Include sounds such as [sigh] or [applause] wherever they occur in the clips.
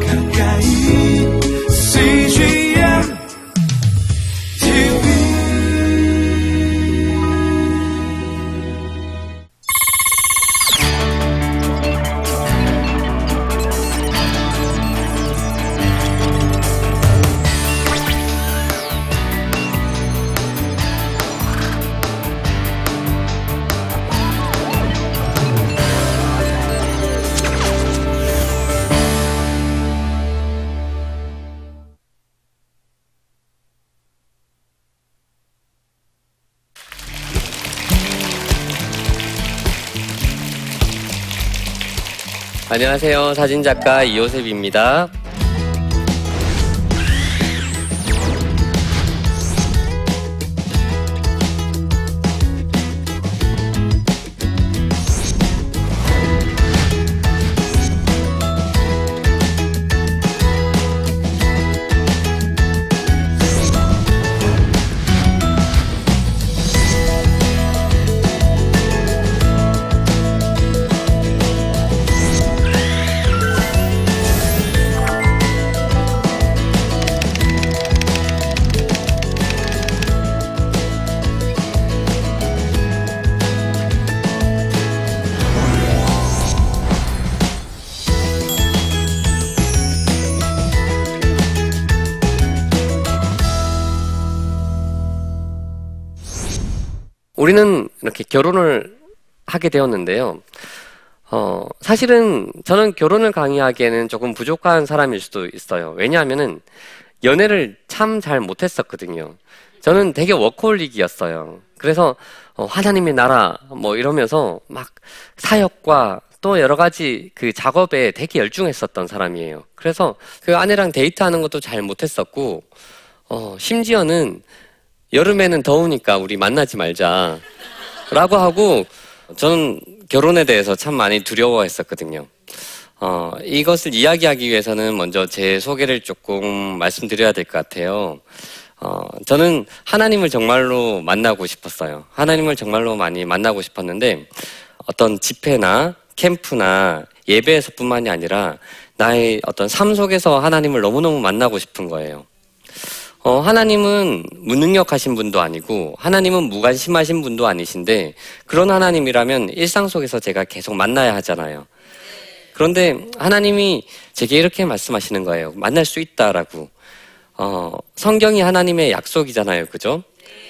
가까 안녕하세요. 사진작가 이호셉입니다. 우리는 이렇게 결혼을 하게 되었는데요. 어, 사실은 저는 결혼을 강의하기에는 조금 부족한 사람일 수도 있어요. 왜냐하면은 연애를 참 잘 못했었거든요. 저는 되게 워커홀릭이었어요. 그래서 어, 하나님의 나라 뭐 이러면서 막 사역과 또 여러 가지 그 작업에 되게 열중했었던 사람이에요. 그래서 그 아내랑 데이트하는 것도 잘 못했었고, 어, 심지어는 여름에는 더우니까 우리 만나지 말자. 라고 하고, 저는 결혼에 대해서 참 많이 두려워했었거든요. 어, 이것을 이야기하기 위해서는 먼저 제 소개를 조금 말씀드려야 될 것 같아요. 어, 저는 하나님을 정말로 만나고 싶었어요. 하나님을 정말로 많이 만나고 싶었는데, 어떤 집회나 캠프나 예배에서뿐만이 아니라 나의 어떤 삶 속에서 하나님을 너무너무 만나고 싶은 거예요. 어, 하나님은 무능력하신 분도 아니고 하나님은 무관심하신 분도 아니신데 그런 하나님이라면 일상 속에서 제가 계속 만나야 하잖아요. 그런데 하나님이 제게 이렇게 말씀하시는 거예요. 만날 수 있다라고. 어, 성경이 하나님의 약속이잖아요. 그죠?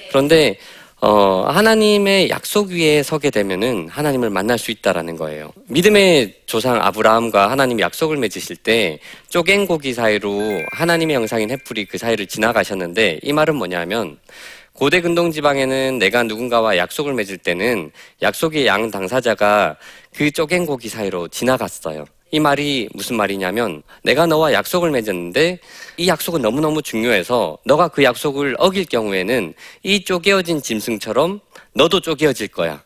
그런데 어, 하나님의 약속 위에 서게 되면은 하나님을 만날 수 있다라는 거예요. 믿음의 조상 아브라함과 하나님 약속을 맺으실 때 쪼갠 고기 사이로 하나님의 형상인 햇불이 그 사이를 지나가셨는데 이 말은 뭐냐면 고대 근동 지방에는 내가 누군가와 약속을 맺을 때는 약속의 양 당사자가 그 쪼갠 고기 사이로 지나갔어요. 이 말이 무슨 말이냐면 내가 너와 약속을 맺었는데 이 약속은 너무너무 중요해서 너가 그 약속을 어길 경우에는 이 쪼개어진 짐승처럼 너도 쪼개어질 거야.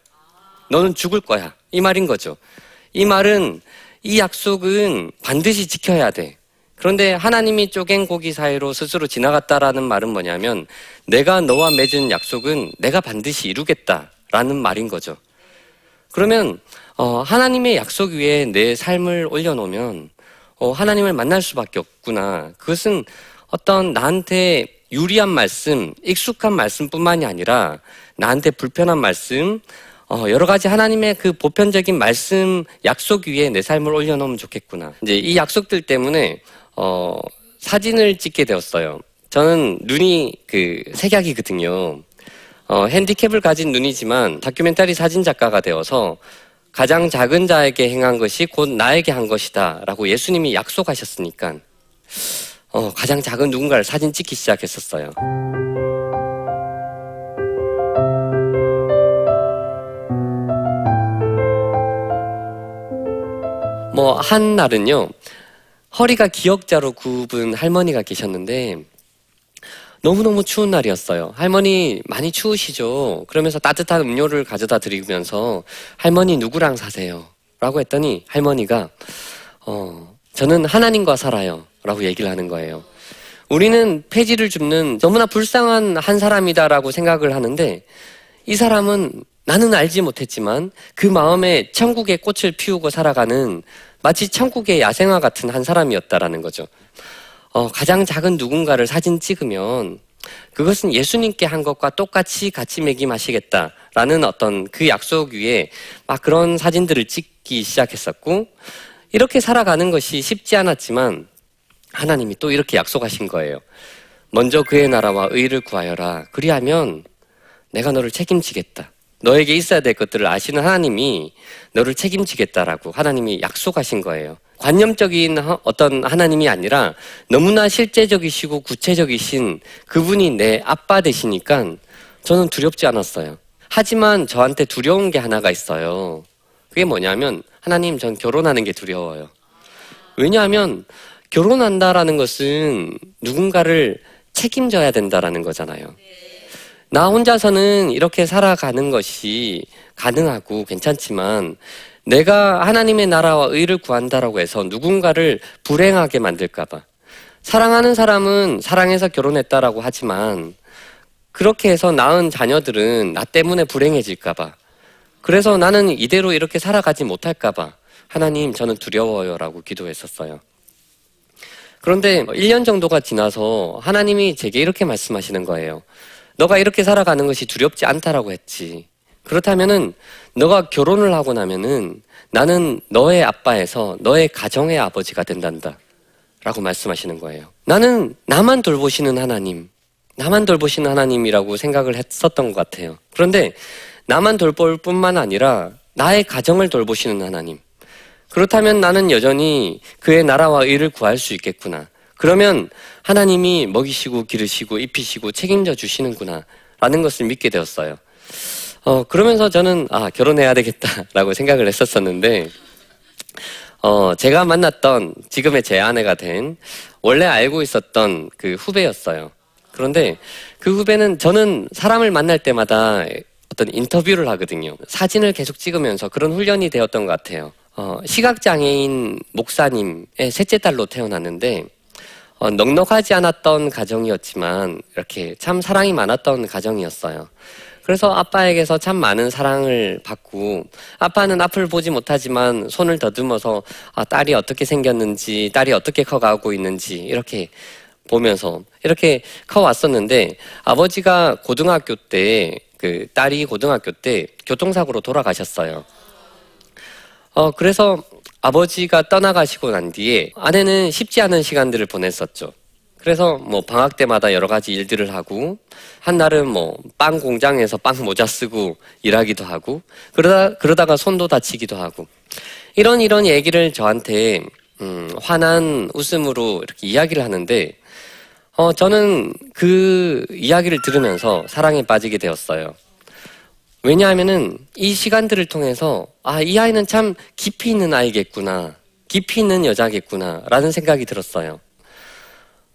너는 죽을 거야. 이 말인 거죠. 이 말은 이 약속은 반드시 지켜야 돼. 그런데 하나님이 쪼갠 고기 사이로 스스로 지나갔다라는 말은 뭐냐면 내가 너와 맺은 약속은 내가 반드시 이루겠다라는 말인 거죠. 그러면 어, 하나님의 약속 위에 내 삶을 올려놓으면 어, 하나님을 만날 수밖에 없구나. 그것은 어떤 나한테 유리한 말씀, 익숙한 말씀뿐만이 아니라 나한테 불편한 말씀, 어, 여러 가지 하나님의 그 보편적인 말씀, 약속 위에 내 삶을 올려놓으면 좋겠구나. 이제 이 약속들 때문에 어, 사진을 찍게 되었어요. 저는 눈이 그 색약이거든요. 어, 핸디캡을 가진 눈이지만 다큐멘터리 사진 작가가 되어서 가장 작은 자에게 행한 것이 곧 나에게 한 것이다. 라고 예수님이 약속하셨으니까, 어, 가장 작은 누군가를 사진 찍기 시작했었어요. 뭐, 한 날은요, 허리가 기역자로 굽은 할머니가 계셨는데, 너무너무 추운 날이었어요. 할머니 많이 추우시죠? 그러면서 따뜻한 음료를 가져다 드리면서 할머니 누구랑 사세요? 라고 했더니 할머니가 어, 저는 하나님과 살아요. 라고 얘기를 하는 거예요. 우리는 폐지를 줍는 너무나 불쌍한 한 사람이다라고 생각을 하는데 이 사람은 나는 알지 못했지만 그 마음에 천국의 꽃을 피우고 살아가는 마치 천국의 야생화 같은 한 사람이었다라는 거죠. 어, 가장 작은 누군가를 사진 찍으면 그것은 예수님께 한 것과 똑같이 같이 매김하시겠다라는 어떤 그 약속 위에 막 그런 사진들을 찍기 시작했었고 이렇게 살아가는 것이 쉽지 않았지만 하나님이 또 이렇게 약속하신 거예요. 먼저 그의 나라와 의를 구하여라. 그리하면 내가 너를 책임지겠다. 너에게 있어야 될 것들을 아시는 하나님이 너를 책임지겠다라고 하나님이 약속하신 거예요. 관념적인 어떤 하나님이 아니라 너무나 실제적이시고 구체적이신 그분이 내 아빠 되시니까 저는 두렵지 않았어요. 하지만 저한테 두려운 게 하나가 있어요. 그게 뭐냐면 하나님 전 결혼하는 게 두려워요. 왜냐하면 결혼한다라는 것은 누군가를 책임져야 된다라는 거잖아요. 나 혼자서는 이렇게 살아가는 것이 가능하고 괜찮지만 내가 하나님의 나라와 의를 구한다라고 해서 누군가를 불행하게 만들까봐. 사랑하는 사람은 사랑해서 결혼했다라고 하지만 그렇게 해서 낳은 자녀들은 나 때문에 불행해질까봐. 그래서 나는 이대로 이렇게 살아가지 못할까봐. 하나님, 저는 두려워요 라고 기도했었어요. 그런데 1년 정도가 지나서 하나님이 제게 이렇게 말씀하시는 거예요. 너가 이렇게 살아가는 것이 두렵지 않다라고 했지. 그렇다면은 너가 결혼을 하고 나면은 나는 너의 아빠에서 너의 가정의 아버지가 된단다. 라고 말씀하시는 거예요. 나는 나만 돌보시는 하나님, 나만 돌보시는 하나님이라고 생각을 했었던 것 같아요. 그런데 나만 돌볼 뿐만 아니라 나의 가정을 돌보시는 하나님. 그렇다면 나는 여전히 그의 나라와 의를 구할 수 있겠구나. 그러면 하나님이 먹이시고 기르시고 입히시고 책임져 주시는구나. 라는 것을 믿게 되었어요. 어, 그러면서 저는, 아, 결혼해야 되겠다라고 생각을 했었었는데, 어, 제가 만났던 지금의 제 아내가 된 원래 알고 있었던 그 후배였어요. 그런데 그 후배는 저는 사람을 만날 때마다 어떤 인터뷰를 하거든요. 사진을 계속 찍으면서 그런 훈련이 되었던 것 같아요. 어, 시각장애인 목사님의 셋째 딸로 태어났는데, 어, 넉넉하지 않았던 가정이었지만, 이렇게 참 사랑이 많았던 가정이었어요. 그래서 아빠에게서 참 많은 사랑을 받고 아빠는 앞을 보지 못하지만 손을 더듬어서 아, 딸이 어떻게 생겼는지 딸이 어떻게 커가고 있는지 이렇게 보면서 이렇게 커왔었는데 아버지가 고등학교 때 그 딸이 고등학교 때 교통사고로 돌아가셨어요. 어 그래서 아버지가 떠나가시고 난 뒤에 아내는 쉽지 않은 시간들을 보냈었죠. 그래서 뭐 방학 때마다 여러 가지 일들을 하고 한날은 뭐 빵 공장에서 빵 모자 쓰고 일하기도 하고 그러다 그러다가 손도 다치기도 하고 이런 이런 얘기를 저한테 음, 환한 웃음으로 이렇게 이야기를 하는데 어 저는 그 이야기를 들으면서 사랑에 빠지게 되었어요. 왜냐하면은 이 시간들을 통해서 아 이 아이는 참 깊이 있는 아이겠구나 깊이 있는 여자겠구나 라는 생각이 들었어요.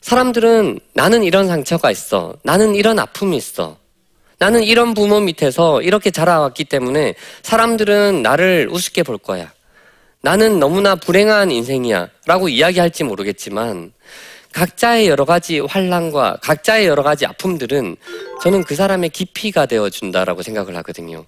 사람들은 나는 이런 상처가 있어. 나는 이런 아픔이 있어. 나는 이런 부모 밑에서 이렇게 자라왔기 때문에 사람들은 나를 우습게 볼 거야. 나는 너무나 불행한 인생이야. 라고 이야기할지 모르겠지만 각자의 여러 가지 환란과 각자의 여러 가지 아픔들은 저는 그 사람의 깊이가 되어 준다라고 생각을 하거든요.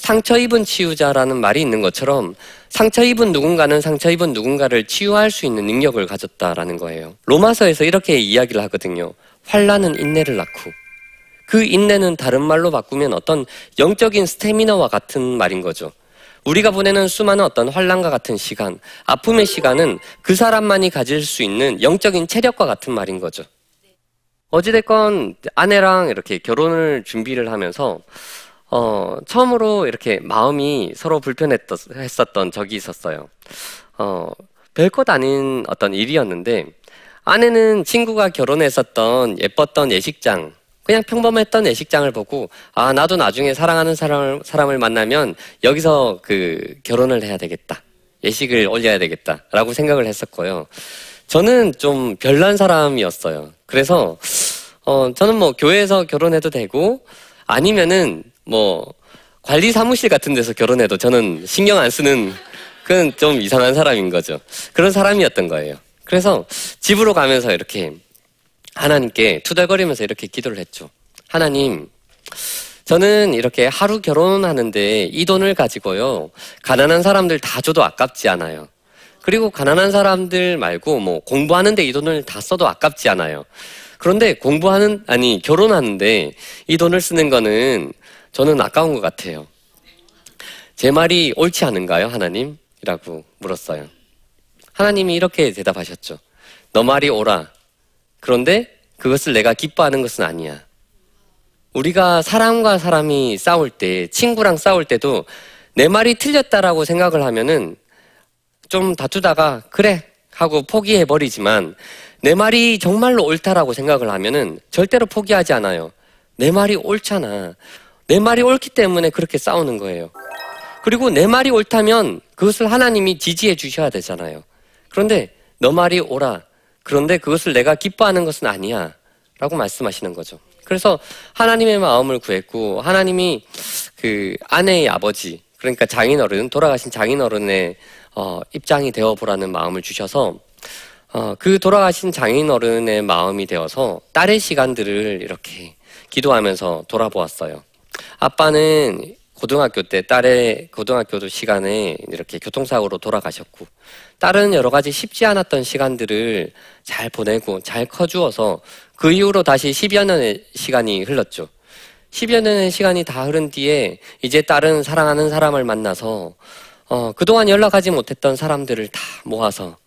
상처 입은 치유자라는 말이 있는 것처럼 상처 입은 누군가는 상처 입은 누군가를 치유할 수 있는 능력을 가졌다라는 거예요. 로마서에서 이렇게 이야기를 하거든요. 환란은 인내를 낳고 그 인내는 다른 말로 바꾸면 어떤 영적인 스태미너와 같은 말인 거죠. 우리가 보내는 수많은 어떤 환란과 같은 시간, 아픔의 시간은 그 사람만이 가질 수 있는 영적인 체력과 같은 말인 거죠. 어찌됐건 아내랑 이렇게 결혼을 준비를 하면서 어, 처음으로 이렇게 마음이 서로 불편했었던 적이 있었어요. 어, 별것 아닌 어떤 일이었는데, 아내는 친구가 결혼했었던 예뻤던 예식장, 그냥 평범했던 예식장을 보고, 아, 나도 나중에 사랑하는 사람을, 사람을 만나면 여기서 그 결혼을 해야 되겠다. 예식을 올려야 되겠다. 라고 생각을 했었고요. 저는 좀 별난 사람이었어요. 그래서, 어, 저는 뭐 교회에서 결혼해도 되고, 아니면은 뭐 관리 사무실 같은 데서 결혼해도 저는 신경 안 쓰는 그건 좀 이상한 사람인 거죠. 그런 사람이었던 거예요. 그래서 집으로 가면서 이렇게 하나님께 투덜거리면서 이렇게 기도를 했죠. 하나님, 저는 이렇게 하루 결혼하는데 이 돈을 가지고요. 가난한 사람들 다 줘도 아깝지 않아요. 그리고 가난한 사람들 말고 뭐 공부하는데 이 돈을 다 써도 아깝지 않아요. 그런데 공부하는, 아니, 결혼하는데 이 돈을 쓰는 거는 저는 아까운 것 같아요. 제 말이 옳지 않은가요, 하나님? 이라고 물었어요. 하나님이 이렇게 대답하셨죠. 너 말이 옳아. 그런데 그것을 내가 기뻐하는 것은 아니야. 우리가 사람과 사람이 싸울 때, 친구랑 싸울 때도 내 말이 틀렸다라고 생각을 하면은 좀 다투다가 그래 하고 포기해 버리지만 내 말이 정말로 옳다라고 생각을 하면은 절대로 포기하지 않아요. 내 말이 옳잖아. 내 말이 옳기 때문에 그렇게 싸우는 거예요. 그리고 내 말이 옳다면 그것을 하나님이 지지해 주셔야 되잖아요. 그런데 너 말이 옳아. 그런데 그것을 내가 기뻐하는 것은 아니야. 라고 말씀하시는 거죠. 그래서 하나님의 마음을 구했고, 하나님이 그 아내의 아버지, 그러니까 장인어른, 돌아가신 장인어른의 어, 입장이 되어 보라는 마음을 주셔서, 어, 그 돌아가신 장인어른의 마음이 되어서 딸의 시간들을 이렇게 기도하면서 돌아보았어요. 아빠는 고등학교 때 딸의 고등학교 시간에 이렇게 교통사고로 돌아가셨고, 딸은 여러 가지 쉽지 않았던 시간들을 잘 보내고 잘 커주어서 그 이후로 다시 10여 년의 시간이 흘렀죠. 10여 년의 시간이 다 흐른 뒤에 이제 딸은 사랑하는 사람을 만나서 어, 그동안 연락하지 못했던 사람들을 다 모아서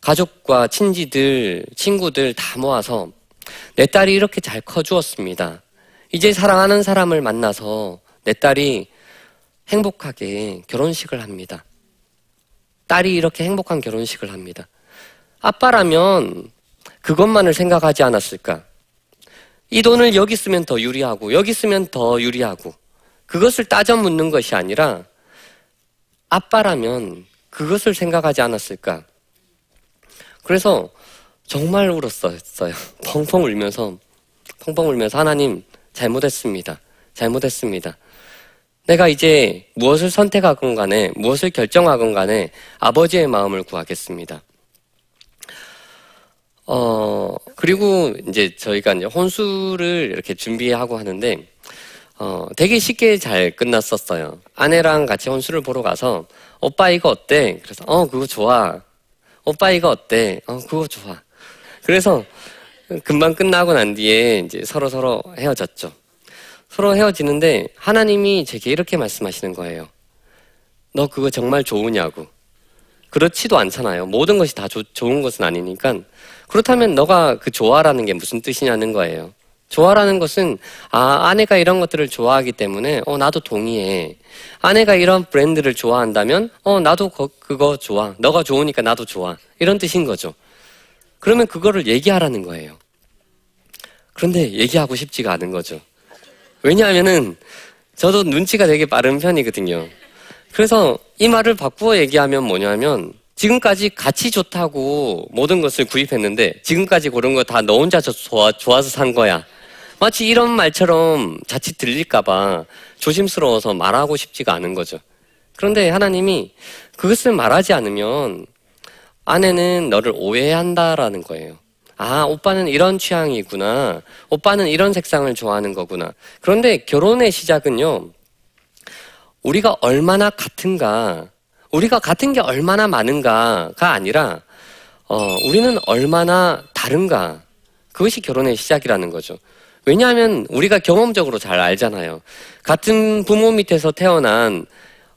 가족과 친지들, 친구들 다 모아서 내 딸이 이렇게 잘 커주었습니다. 이제 사랑하는 사람을 만나서 내 딸이 행복하게 결혼식을 합니다. 딸이 이렇게 행복한 결혼식을 합니다. 아빠라면 그것만을 생각하지 않았을까? 이 돈을 여기 쓰면 더 유리하고, 여기 쓰면 더 유리하고, 그것을 따져 묻는 것이 아니라, 아빠라면 그것을 생각하지 않았을까? 그래서 정말 울었어요. [laughs] 펑펑 울면서, 펑펑 울면서 하나님, 잘못했습니다. 잘못했습니다. 내가 이제 무엇을 선택하건 간에, 무엇을 결정하건 간에 아버지의 마음을 구하겠습니다. 어, 그리고 이제 저희가 이제 혼수를 이렇게 준비하고 하는데, 어, 되게 쉽게 잘 끝났었어요. 아내랑 같이 혼수를 보러 가서, 오빠 이거 어때? 그래서, 어, 그거 좋아. 오빠 이거 어때? 어, 그거 좋아. 그래서 금방 끝나고 난 뒤에 이제 서로 서로 헤어졌죠. 서로 헤어지는데 하나님이 제게 이렇게 말씀하시는 거예요. 너 그거 정말 좋으냐고. 그렇지도 않잖아요. 모든 것이 다 조, 좋은 것은 아니니까. 그렇다면 너가 그 좋아라는 게 무슨 뜻이냐는 거예요. 좋아라는 것은 아 아내가 이런 것들을 좋아하기 때문에 어 나도 동의해. 아내가 이런 브랜드를 좋아한다면 어 나도 거, 그거 좋아. 너가 좋으니까 나도 좋아. 이런 뜻인 거죠. 그러면 그거를 얘기하라는 거예요. 그런데 얘기하고 싶지가 않은 거죠. 왜냐하면은 저도 눈치가 되게 빠른 편이거든요. 그래서 이 말을 바꾸어 얘기하면 뭐냐면 지금까지 같이 좋다고 모든 것을 구입했는데 지금까지 고른 거 다 너 혼자 좋아, 좋아서 산 거야. 마치 이런 말처럼 자칫 들릴까봐 조심스러워서 말하고 싶지가 않은 거죠. 그런데 하나님이 그것을 말하지 않으면 아내는 너를 오해한다라는 거예요. 아, 오빠는 이런 취향이구나. 오빠는 이런 색상을 좋아하는 거구나. 그런데 결혼의 시작은요, 우리가 얼마나 같은가, 우리가 같은 게 얼마나 많은가가 아니라, 어, 우리는 얼마나 다른가. 그것이 결혼의 시작이라는 거죠. 왜냐하면 우리가 경험적으로 잘 알잖아요. 같은 부모 밑에서 태어난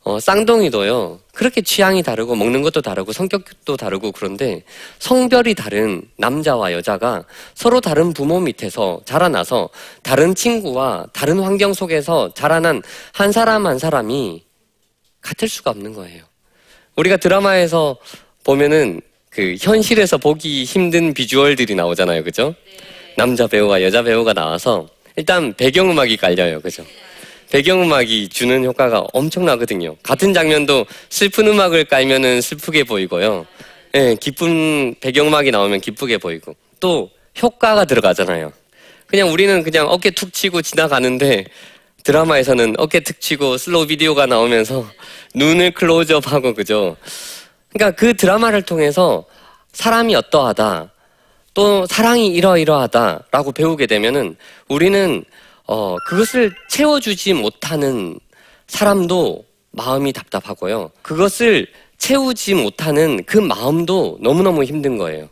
어, 쌍둥이도요. 그렇게 취향이 다르고 먹는 것도 다르고 성격도 다르고 그런데 성별이 다른 남자와 여자가 서로 다른 부모 밑에서 자라나서 다른 친구와 다른 환경 속에서 자라난 한 사람 한 사람이 같을 수가 없는 거예요. 우리가 드라마에서 보면은 그 현실에서 보기 힘든 비주얼들이 나오잖아요. 그죠? 남자 배우와 여자 배우가 나와서 일단 배경음악이 깔려요. 그죠? 배경음악이 주는 효과가 엄청나거든요. 같은 장면도 슬픈 음악을 깔면은 슬프게 보이고요. 예, 기쁜 배경음악이 나오면 기쁘게 보이고 또 효과가 들어가잖아요. 그냥 우리는 그냥 어깨 툭 치고 지나가는데 드라마에서는 어깨 툭 치고 슬로우 비디오가 나오면서 눈을 클로즈업하고 그죠. 그러니까 그 드라마를 통해서 사람이 어떠하다 또 사랑이 이러이러하다라고 배우게 되면은 우리는 어, 그것을 채워주지 못하는 사람도 마음이 답답하고요. 그것을 채우지 못하는 그 마음도 너무너무 힘든 거예요.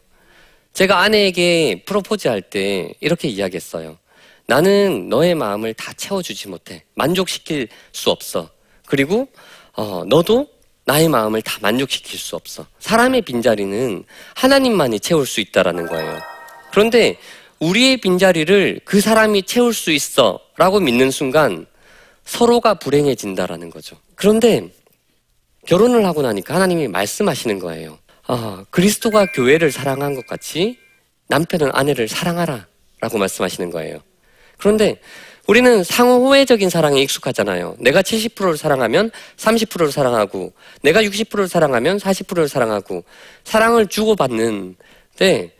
제가 아내에게 프로포즈 할 때 이렇게 이야기했어요. 나는 너의 마음을 다 채워주지 못해. 만족시킬 수 없어. 그리고, 어, 너도 나의 마음을 다 만족시킬 수 없어. 사람의 빈자리는 하나님만이 채울 수 있다라는 거예요. 그런데 우리의 빈자리를 그 사람이 채울 수 있어. 라고 믿는 순간 서로가 불행해진다라는 거죠. 그런데 결혼을 하고 나니까 하나님이 말씀하시는 거예요. 아, 그리스도가 교회를 사랑한 것 같이 남편은 아내를 사랑하라. 라고 말씀하시는 거예요. 그런데 우리는 상호 호혜적인 사랑에 익숙하잖아요. 내가 70%를 사랑하면 30%를 사랑하고, 내가 60%를 사랑하면 40%를 사랑하고, 사랑을 주고받는데,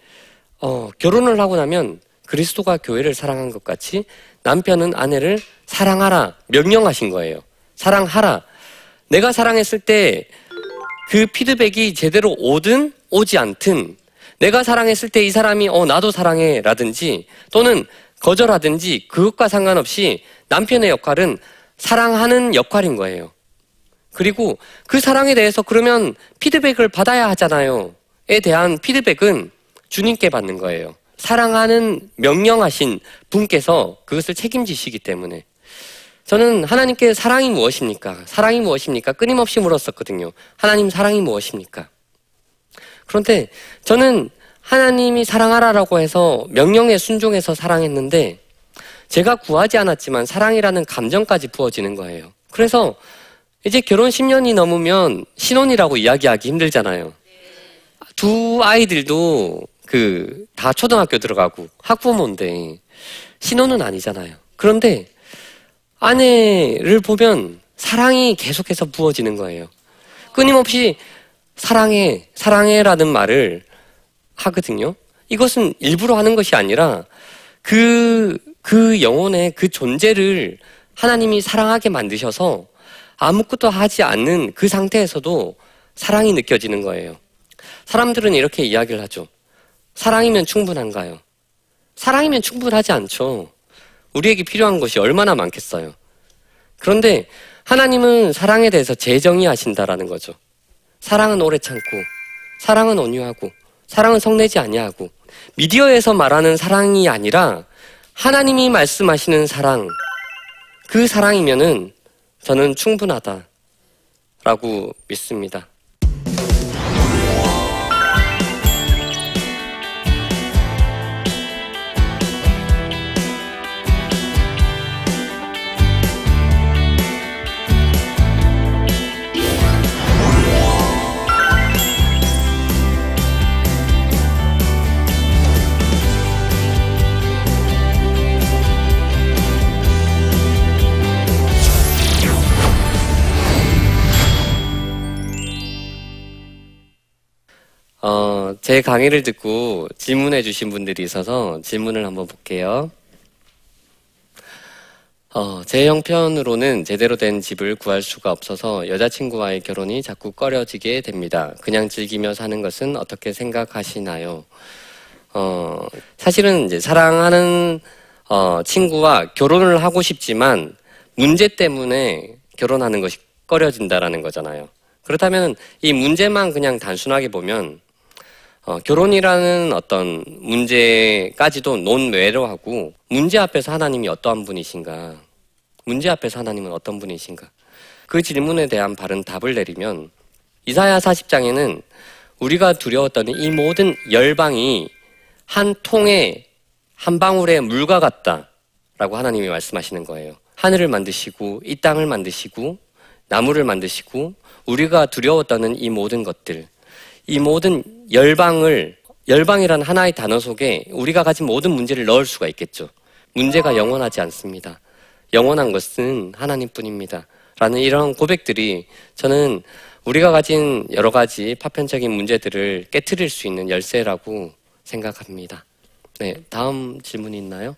어, 결혼을 하고 나면 그리스도가 교회를 사랑한 것 같이 남편은 아내를 사랑하라, 명령하신 거예요. 사랑하라. 내가 사랑했을 때 그 피드백이 제대로 오든 오지 않든 내가 사랑했을 때 이 사람이 어 나도 사랑해 라든지 또는 거절하든지 그것과 상관없이 남편의 역할은 사랑하는 역할인 거예요. 그리고 그 사랑에 대해서 그러면 피드백을 받아야 하잖아요. 에 대한 피드백은 주님께 받는 거예요. 사랑하는 명령하신 분께서 그것을 책임지시기 때문에 저는 하나님께 사랑이 무엇입니까? 사랑이 무엇입니까? 끊임없이 물었었거든요. 하나님 사랑이 무엇입니까? 그런데 저는 하나님이 사랑하라라고 해서 명령에 순종해서 사랑했는데 제가 구하지 않았지만 사랑이라는 감정까지 부어지는 거예요. 그래서 이제 결혼 10년이 넘으면 신혼이라고 이야기하기 힘들잖아요. 두 아이들도 그 다 초등학교 들어가고 학부모인데 신혼은 아니잖아요. 그런데 아내를 보면 사랑이 계속해서 부어지는 거예요. 끊임없이 사랑해, 사랑해라는 말을 하거든요. 이것은 일부러 하는 것이 아니라 그, 그 영혼의 그 존재를 하나님이 사랑하게 만드셔서 아무것도 하지 않는 그 상태에서도 사랑이 느껴지는 거예요. 사람들은 이렇게 이야기를 하죠. 사랑이면 충분한가요? 사랑이면 충분하지 않죠. 우리에게 필요한 것이 얼마나 많겠어요. 그런데 하나님은 사랑에 대해서 재정의 하신다라는 거죠. 사랑은 오래 참고, 사랑은 온유하고, 사랑은 성내지 아니하고, 미디어에서 말하는 사랑이 아니라 하나님이 말씀하시는 사랑, 그 사랑이면은 저는 충분하다라고 믿습니다. 제 강의를 듣고 질문해 주신 분들이 있어서 질문을 한번 볼게요. 어, 제 형편으로는 제대로 된 집을 구할 수가 없어서 여자친구와의 결혼이 자꾸 꺼려지게 됩니다. 그냥 즐기며 사는 것은 어떻게 생각하시나요? 어, 사실은 이제 사랑하는 어, 친구와 결혼을 하고 싶지만 문제 때문에 결혼하는 것이 꺼려진다라는 거잖아요. 그렇다면 이 문제만 그냥 단순하게 보면 어, 결혼이라는 어떤 문제까지도 논외로 하고 문제 앞에서 하나님이 어떠한 분이신가? 문제 앞에서 하나님은 어떤 분이신가? 그 질문에 대한 바른 답을 내리면 이사야 40장에는 우리가 두려웠던 이 모든 열방이 한 통에 한 방울의 물과 같다라고 하나님이 말씀하시는 거예요. 하늘을 만드시고 이 땅을 만드시고 나무를 만드시고 우리가 두려웠다는 이 모든 것들 이 모든 열방을 열방이라는 하나의 단어 속에 우리가 가진 모든 문제를 넣을 수가 있겠죠. 문제가 영원하지 않습니다. 영원한 것은 하나님뿐입니다. 라는 이런 고백들이 저는 우리가 가진 여러 가지 파편적인 문제들을 깨뜨릴 수 있는 열쇠라고 생각합니다. 네, 다음 질문이 있나요?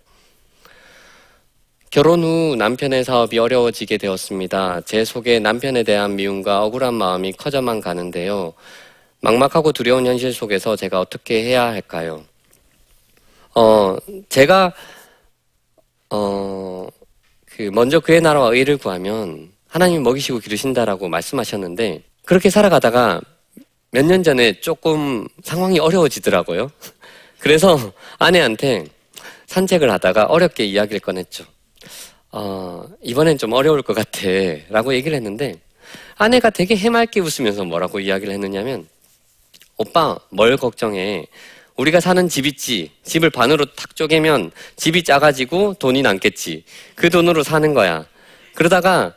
결혼 후 남편의 사업이 어려워지게 되었습니다. 제 속에 남편에 대한 미움과 억울한 마음이 커져만 가는데요. 막막하고 두려운 현실 속에서 제가 어떻게 해야 할까요? 어, 제가 어, 그 먼저 그의 나라와 의를 구하면 하나님이 먹이시고 기르신다라고 말씀하셨는데 그렇게 살아가다가 몇 년 전에 조금 상황이 어려워지더라고요. [laughs] 그래서 아내한테 산책을 하다가 어렵게 이야기를 꺼냈죠. 어, 이번엔 좀 어려울 것 같아. 라고 얘기를 했는데 아내가 되게 해맑게 웃으면서 뭐라고 이야기를 했느냐면 오빠, 뭘 걱정해. 우리가 사는 집 있지. 집을 반으로 탁 쪼개면 집이 작아지고 돈이 남겠지. 그 돈으로 사는 거야. 그러다가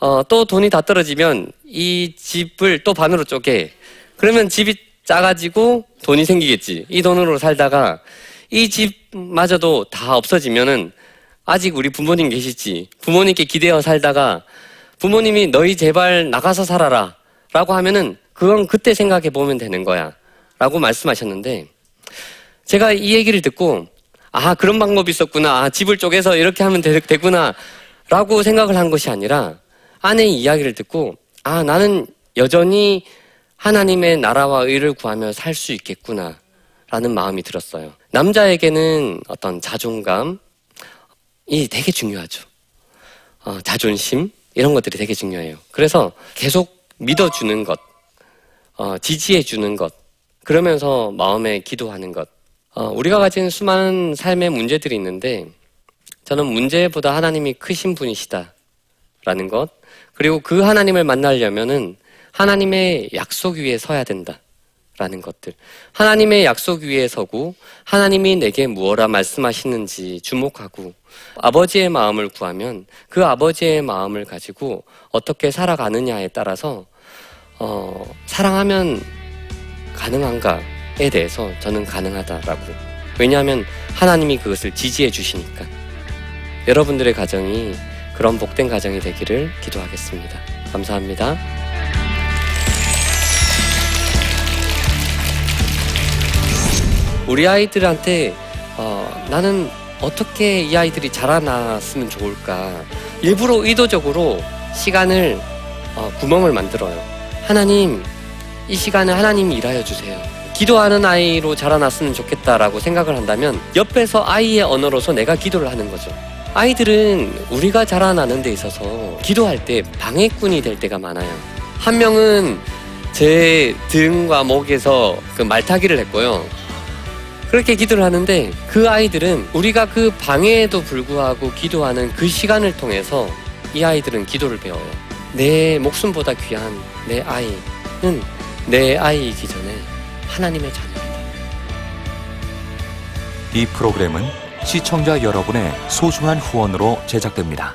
어, 또 돈이 다 떨어지면 이 집을 또 반으로 쪼개. 그러면 집이 작아지고 돈이 생기겠지. 이 돈으로 살다가 이 집마저도 다 없어지면은 아직 우리 부모님 계시지. 부모님께 기대어 살다가 부모님이 너희 제발 나가서 살아라. 라고 하면은 그건 그때 생각해 보면 되는 거야. 라고 말씀하셨는데 제가 이 얘기를 듣고 아, 그런 방법이 있었구나. 아, 집을 쪼개서 이렇게 하면 되, 되구나. 라고 생각을 한 것이 아니라 아내의 이야기를 듣고 아, 나는 여전히 하나님의 나라와 의를 구하며 살 수 있겠구나. 라는 마음이 들었어요. 남자에게는 어떤 자존감이 되게 중요하죠. 어, 자존심 이런 것들이 되게 중요해요. 그래서 계속 믿어주는 것, 어, 지지해 주는 것, 그러면서 마음에 기도하는 것. 어, 우리가 가진 수많은 삶의 문제들이 있는데 저는 문제보다 하나님이 크신 분이시다라는 것, 그리고 그 하나님을 만나려면은 하나님의 약속 위에 서야 된다. 라는 것들. 하나님의 약속 위에 서고 하나님이 내게 무엇라 말씀하시는지 주목하고 아버지의 마음을 구하면 그 아버지의 마음을 가지고 어떻게 살아가느냐에 따라서 어, 사랑하면 가능한가에 대해서 저는 가능하다라고. 왜냐하면 하나님이 그것을 지지해 주시니까. 여러분들의 가정이 그런 복된 가정이 되기를 기도하겠습니다. 감사합니다. 우리 아이들한테 어, 나는 어떻게 이 아이들이 자라났으면 좋을까 일부러 의도적으로 시간을 어, 구멍을 만들어요. 하나님 이 시간에 하나님이 일하여 주세요. 기도하는 아이로 자라났으면 좋겠다라고 생각을 한다면 옆에서 아이의 언어로서 내가 기도를 하는 거죠. 아이들은 우리가 자라나는 데 있어서 기도할 때 방해꾼이 될 때가 많아요. 한 명은 제 등과 목에서 그 말타기를 했고요. 그렇게 기도를 하는데 그 아이들은 우리가 그 방해에도 불구하고 기도하는 그 시간을 통해서 이 아이들은 기도를 배워요. 내 목숨보다 귀한 내 아이는 내 아이이기 전에 하나님의 자녀입니다. 이 프로그램은 시청자 여러분의 소중한 후원으로 제작됩니다.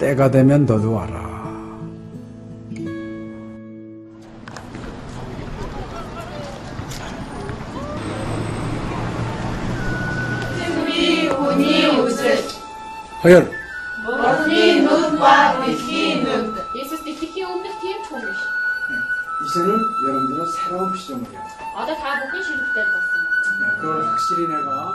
때가 되면 너도 와라. 허연 이제는 여러분들은 새로운 시점이에요. 아, 다 먹기 싫을 때 봤어. 네, 그걸 확실히 내가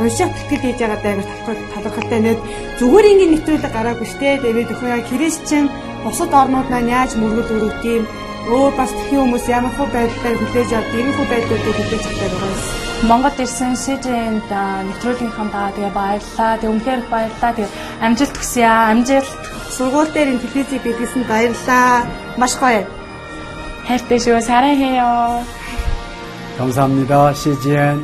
уншаад тэтгэл хийж байгаа даа талхал талхалтай нэт зүгээр ингээд нэвтрүүлэг гараагүй штэ тэгээд өхөө яа христчин бусад орнууд маань яаж мөргөл өрөвт юм өөр бас тхэн хүмүүс ямар хөө байдлаар хүлээж авд ийм хөө байдлуудыг хүлээж авдаг байгаа юм. Монгол ирсэн СЖН-д нэвтрүүлгийнхаа даа тэгээ баярлаа. Тэг үнхээр их баярлаа. Тэг амжилт хүсье аа. Амжилт. Сургууль дээр ин телевизийг бидлсэн баярлаа. Маш гоё. хайртай шүү. 사랑해요. 감사합니다. CGN.